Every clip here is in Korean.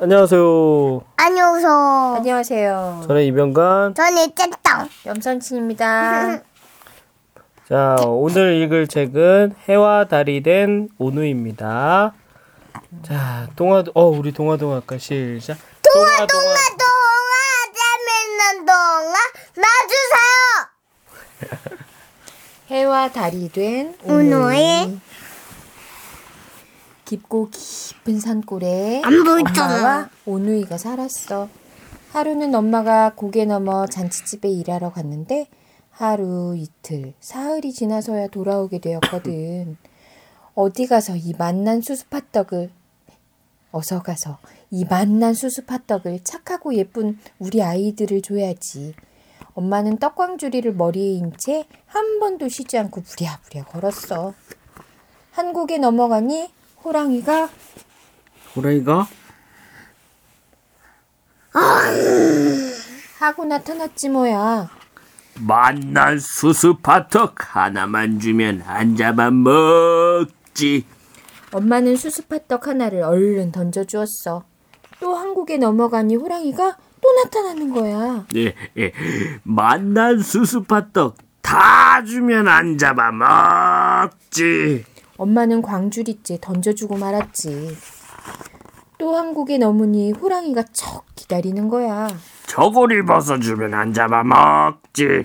안녕하세요. 안녕하세요. 안녕하세요. 저는 이병관. 저는 짠땅. 염선친입니다. 자, 오늘 읽을 책은 해와 달이 된 오누입니다. 자, 동화, 어, 우리 동화 동화 할까? 시작. 동화 동화 동화 재밌는 동화 놔주세요. 해와 달이 된 오누이. 깊고 깊은 산골에 안. 엄마와 오누이가 살았어. 하루는 엄마가 고개 넘어 잔치집에 일하러 갔는데 하루 이틀 사흘이 지나서야 돌아오게 되었거든. 어디 가서 이 맛난 수수팥떡을 어서 가서 이 맛난 수수팥떡을 착하고 예쁜 우리 아이들을 줘야지. 엄마는 떡광주리를 머리에 인 채 한 번도 쉬지 않고 부랴부랴 걸었어. 한 곡에 넘어가니 호랑이가 호랑이가? 하고 나타났지 뭐야. 만난 수수파떡 하나만 주면 한 잡아 먹지. 엄마는 수수팥떡 하나를 얼른 던져주었어. 또한 곡에 넘어가니 호랑이가 또 나타나는 거야. 예, 예. 만난 수수파떡 다 주면 안 잡아 먹지. 엄마는 광주리째 던져주고 말았지. 또한 곡에 넘으니 호랑이가 척 기다리는 거야. 저고리 벗어주면 안 잡아 먹지.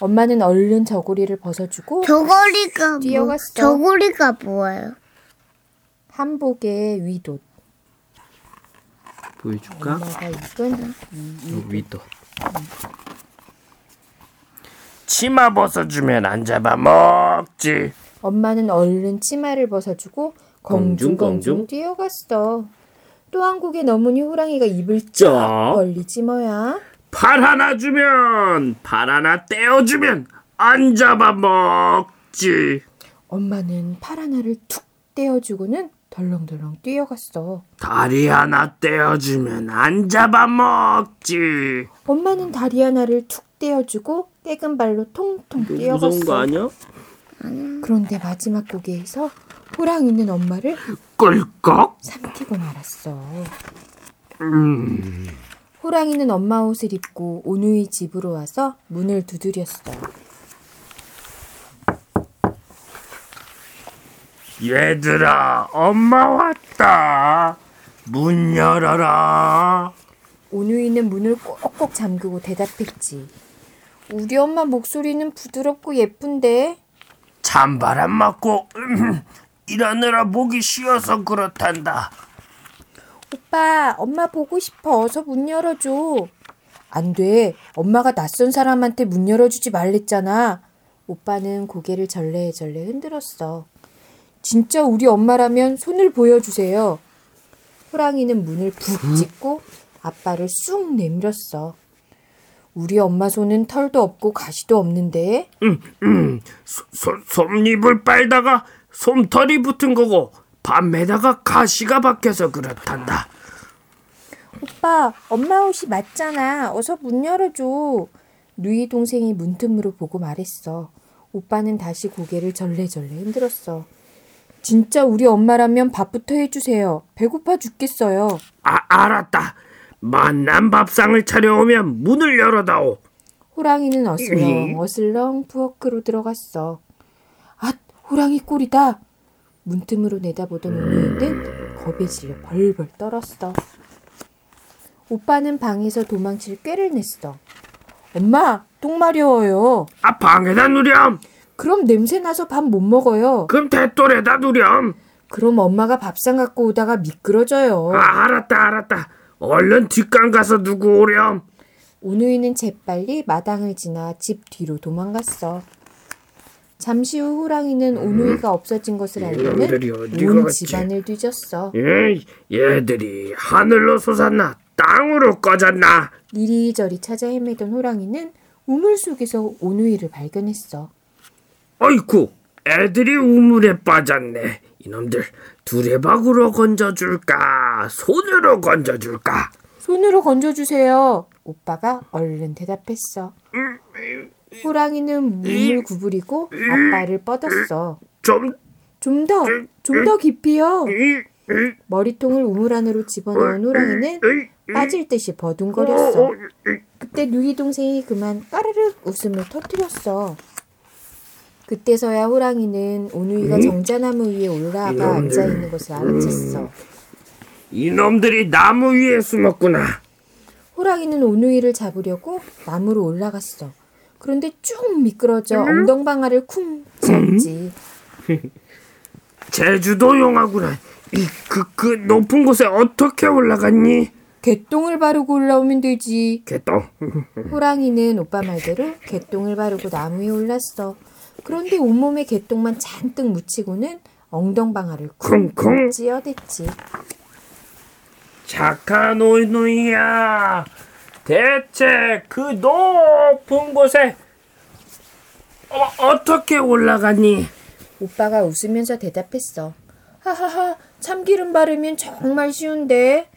엄마는 얼른 저고리를 벗어주고 저고리가 뭐, 뛰어갔어. 저고리가 뭐예요? 한복의 위옷. 보여줄까? 엄마가 입은 어, 위도. 치마 벗어주면 안 잡아 먹지. 엄마는 얼른 치마를 벗어주고 공중, 공중공중 공중. 뛰어갔어. 또한 곡에 넘으니 호랑이가 입을 쫙 쫙. 벌리지 뭐야. 팔 하나 주면 팔 하나 떼어주면 안 잡아 먹지. 엄마는 팔 하나를 툭 떼어주고는 덜렁덜렁 뛰어갔어. 다리 하나 떼어주면 안 잡아 먹지. 엄마는 다리 하나를 툭 떼어주고 깨금 발로 통통 무서운 거 뛰어갔어. 아니야? 그런데 마지막 곡에서 호랑이는 엄마를 꿀꺽. 삼키고 말았어. 음. 호랑이는 엄마 옷을 입고 오누이 집으로 와서 문을 두드렸어. 얘들아, 엄마 왔다. 문 열어라. 오누이는 문을 꼭꼭 잠그고 대답했지. 우리 엄마 목소리는 부드럽고 예쁜데 찬바람 맞고 음, 일하느라 목이 쉬어서 그렇단다. 오빠 엄마 보고 싶어 어서 문 열어줘. 안 돼. 엄마가 낯선 사람한테 문 열어주지 말랬잖아. 오빠는 고개를 절레절레 흔들었어. 진짜 우리 엄마라면 손을 보여주세요. 호랑이는 문을 푹 찢고 아빠를 쑥 내밀었어. 우리 엄마 손은 털도 없고 가시도 없는데 음, 소, 소, 솜잎을 빨다가 솜털이 붙은 거고 밤에다가 가시가 박혀서 그렇단다. 오빠, 엄마 옷이 맞잖아. 어서 문 열어줘. 루이 동생이 문틈으로 보고 말했어. 오빠는 다시 고개를 절레절레 흔들었어. 진짜 우리 엄마라면 밥부터 해주세요. 배고파 죽겠어요. 아, 알았다. 만난 밥상을 차려오면 문을 열어다오. 호랑이는 어슬렁 어슬렁 부엌으로 들어갔어. 아, 호랑이 꼴이다. 문틈으로 내다보던 오누이는 겁에 질려 벌벌 떨었어. 오빠는 방에서 도망칠 꾀를 냈어. 엄마, 똥 마려워요. 아, 방에다 누렴. 그럼 냄새 나서 밥 못 먹어요. 그럼 대돌에다 누렴. 그럼 엄마가 밥상 갖고 오다가 미끄러져요. 아, 알았다, 알았다. 얼른 뒷강 가서 누구 오렴. 오누이는 재빨리 마당을 지나 집 뒤로 도망갔어. 잠시 후 호랑이는 오누이가 없어진 것을 이놈들이 알고는 어디가 온 갔지? 집안을 뒤졌어. 에이, 얘들이 하늘로 솟았나 땅으로 꺼졌나 이리저리 찾아 헤매던 호랑이는 우물 속에서 오누이를 발견했어. 어이쿠 애들이 우물에 빠졌네 이놈들 두레박으로 건져줄까 손으로 건져줄까 손으로 건져주세요. 오빠가 얼른 대답했어. 호랑이는 몸을 구부리고 앞발을 뻗었어. 좀 좀 더, 좀 더 깊이요. 이, 머리통을 우물 안으로 집어넣은 호랑이는 빠질 듯이 버둥거렸어. 그때 누이 동생이 그만 까르륵 웃음을 터뜨렸어. 그때서야 호랑이는 오누이가 정자나무 위에 올라가 앉아 있는 것을 알아챘어. 이놈들이 나무 위에 숨었구나. 호랑이는 오누이를 잡으려고 나무로 올라갔어. 그런데 쭉 미끄러져 엉덩방아를 쿵 찧었지. 제주도 용하구나. 이그그 높은 곳에 어떻게 올라갔니? 개똥을 바르고 올라오면 되지. 개똥. 호랑이는 오빠 말대로 개똥을 바르고 나무에 올랐어. 그런데 온몸에 개똥만 잔뜩 묻히고는 엉덩방아를 쿵쿵. 찧어댔지. 착한 오누이야. 대체 그 높은 곳에 어, 어떻게 올라갔니? 오빠가 웃으면서 대답했어. 하하하, 참기름 바르면 정말 쉬운데.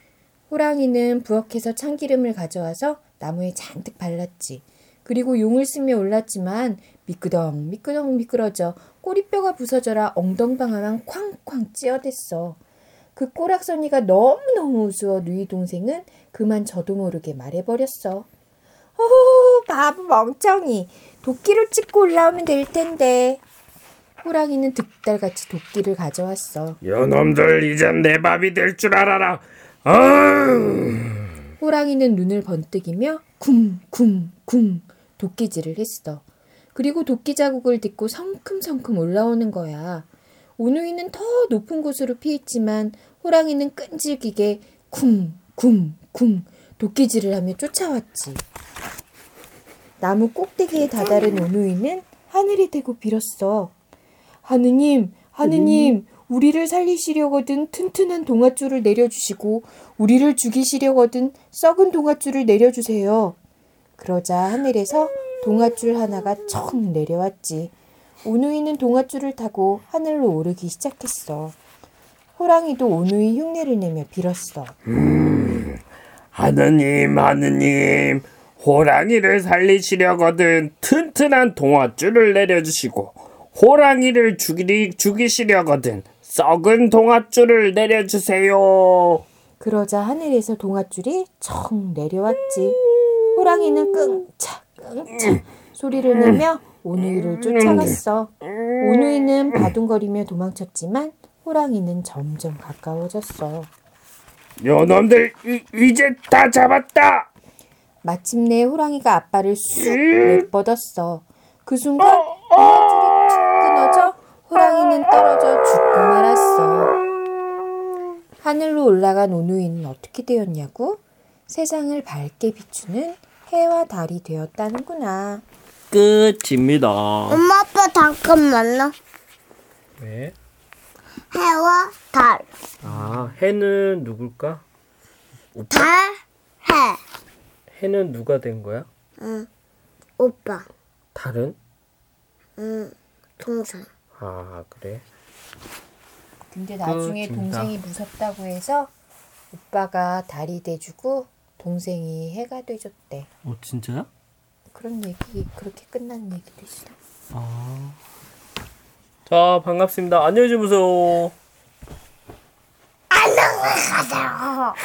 호랑이는 부엌에서 참기름을 가져와서 나무에 잔뜩 발랐지. 그리고 용을 쓰며 올랐지만 미끄덩 미끄덩 미끄러져 꼬리뼈가 부서져라 엉덩방 아만 쾅쾅 찧어댔어. 그 꼬락서니가 너무너무 우스워 누이 동생은 그만 저도 모르게 말해버렸어. 오, 바보 멍청이. 도끼를 찍고 올라오면 될 텐데. 호랑이는 득달같이 도끼를 가져왔어. 요놈들 이젠 내 밥이 될 줄 알아라. 아유. 호랑이는 눈을 번뜩이며 쿵쿵쿵 도끼질을 했어. 그리고 도끼 자국을 딛고 성큼성큼 올라오는 거야. 오누이는 더 높은 곳으로 피했지만 호랑이는 끈질기게 쿵쿵쿵 도끼질을 하며 쫓아왔지. 나무 꼭대기에 다다른 오누이는 하늘에 대고 빌었어. 하느님, 하느님, 우리를 살리시려거든 튼튼한 동아줄을 내려주시고 우리를 죽이시려거든 썩은 동아줄을 내려주세요. 그러자 하늘에서 동아줄 하나가 척 내려왔지. 오누이는 동아줄을 타고 하늘로 오르기 시작했어. 호랑이도 오누이 흉내를 내며 빌었어. 하느님, 하느님, 호랑이를 살리시려거든 튼튼한 동아줄을 내려주시고, 호랑이를 죽이, 죽이시려거든 썩은 동아줄을 내려주세요. 그러자 하늘에서 동아줄이 척 내려왔지. 호랑이는 끙착 끙착 소리를 내며 오누이를 쫓아갔어. 오누이는 바둥거리며 도망쳤지만 호랑이는 점점 가까워졌어. 요놈들, 이, 이제 다 잡았다! 마침내 호랑이가 앞발을 쑥 내뻗었어. 그 순간 동아줄이 툭 끊어져 호랑이는 떨어져 죽고 말았어. 하늘로 올라간 오누이는 어떻게 되었냐고? 세상을 밝게 비추는 해와 달이 되었다는구나. 끝입니다. 엄마 아빠 잠깐만요. 왜? 해와 달. 아, 해는 누굴까? 달, 해. 해는 누가 된 거야? 응. 오빠. 달은? 응. 동생. 아, 그래. 근데 나중에 끝입니다. 동생이 무섭다고 해서 오빠가 달이 돼주고 동생이 해가 돼줬대. 어, 진짜야? 그런 얘기 그렇게 끝나는 얘기도 있어. 아. 자, 반갑습니다. 안녕히 주무세요. 안녕히 가세요.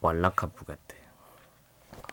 왈라카프 같아.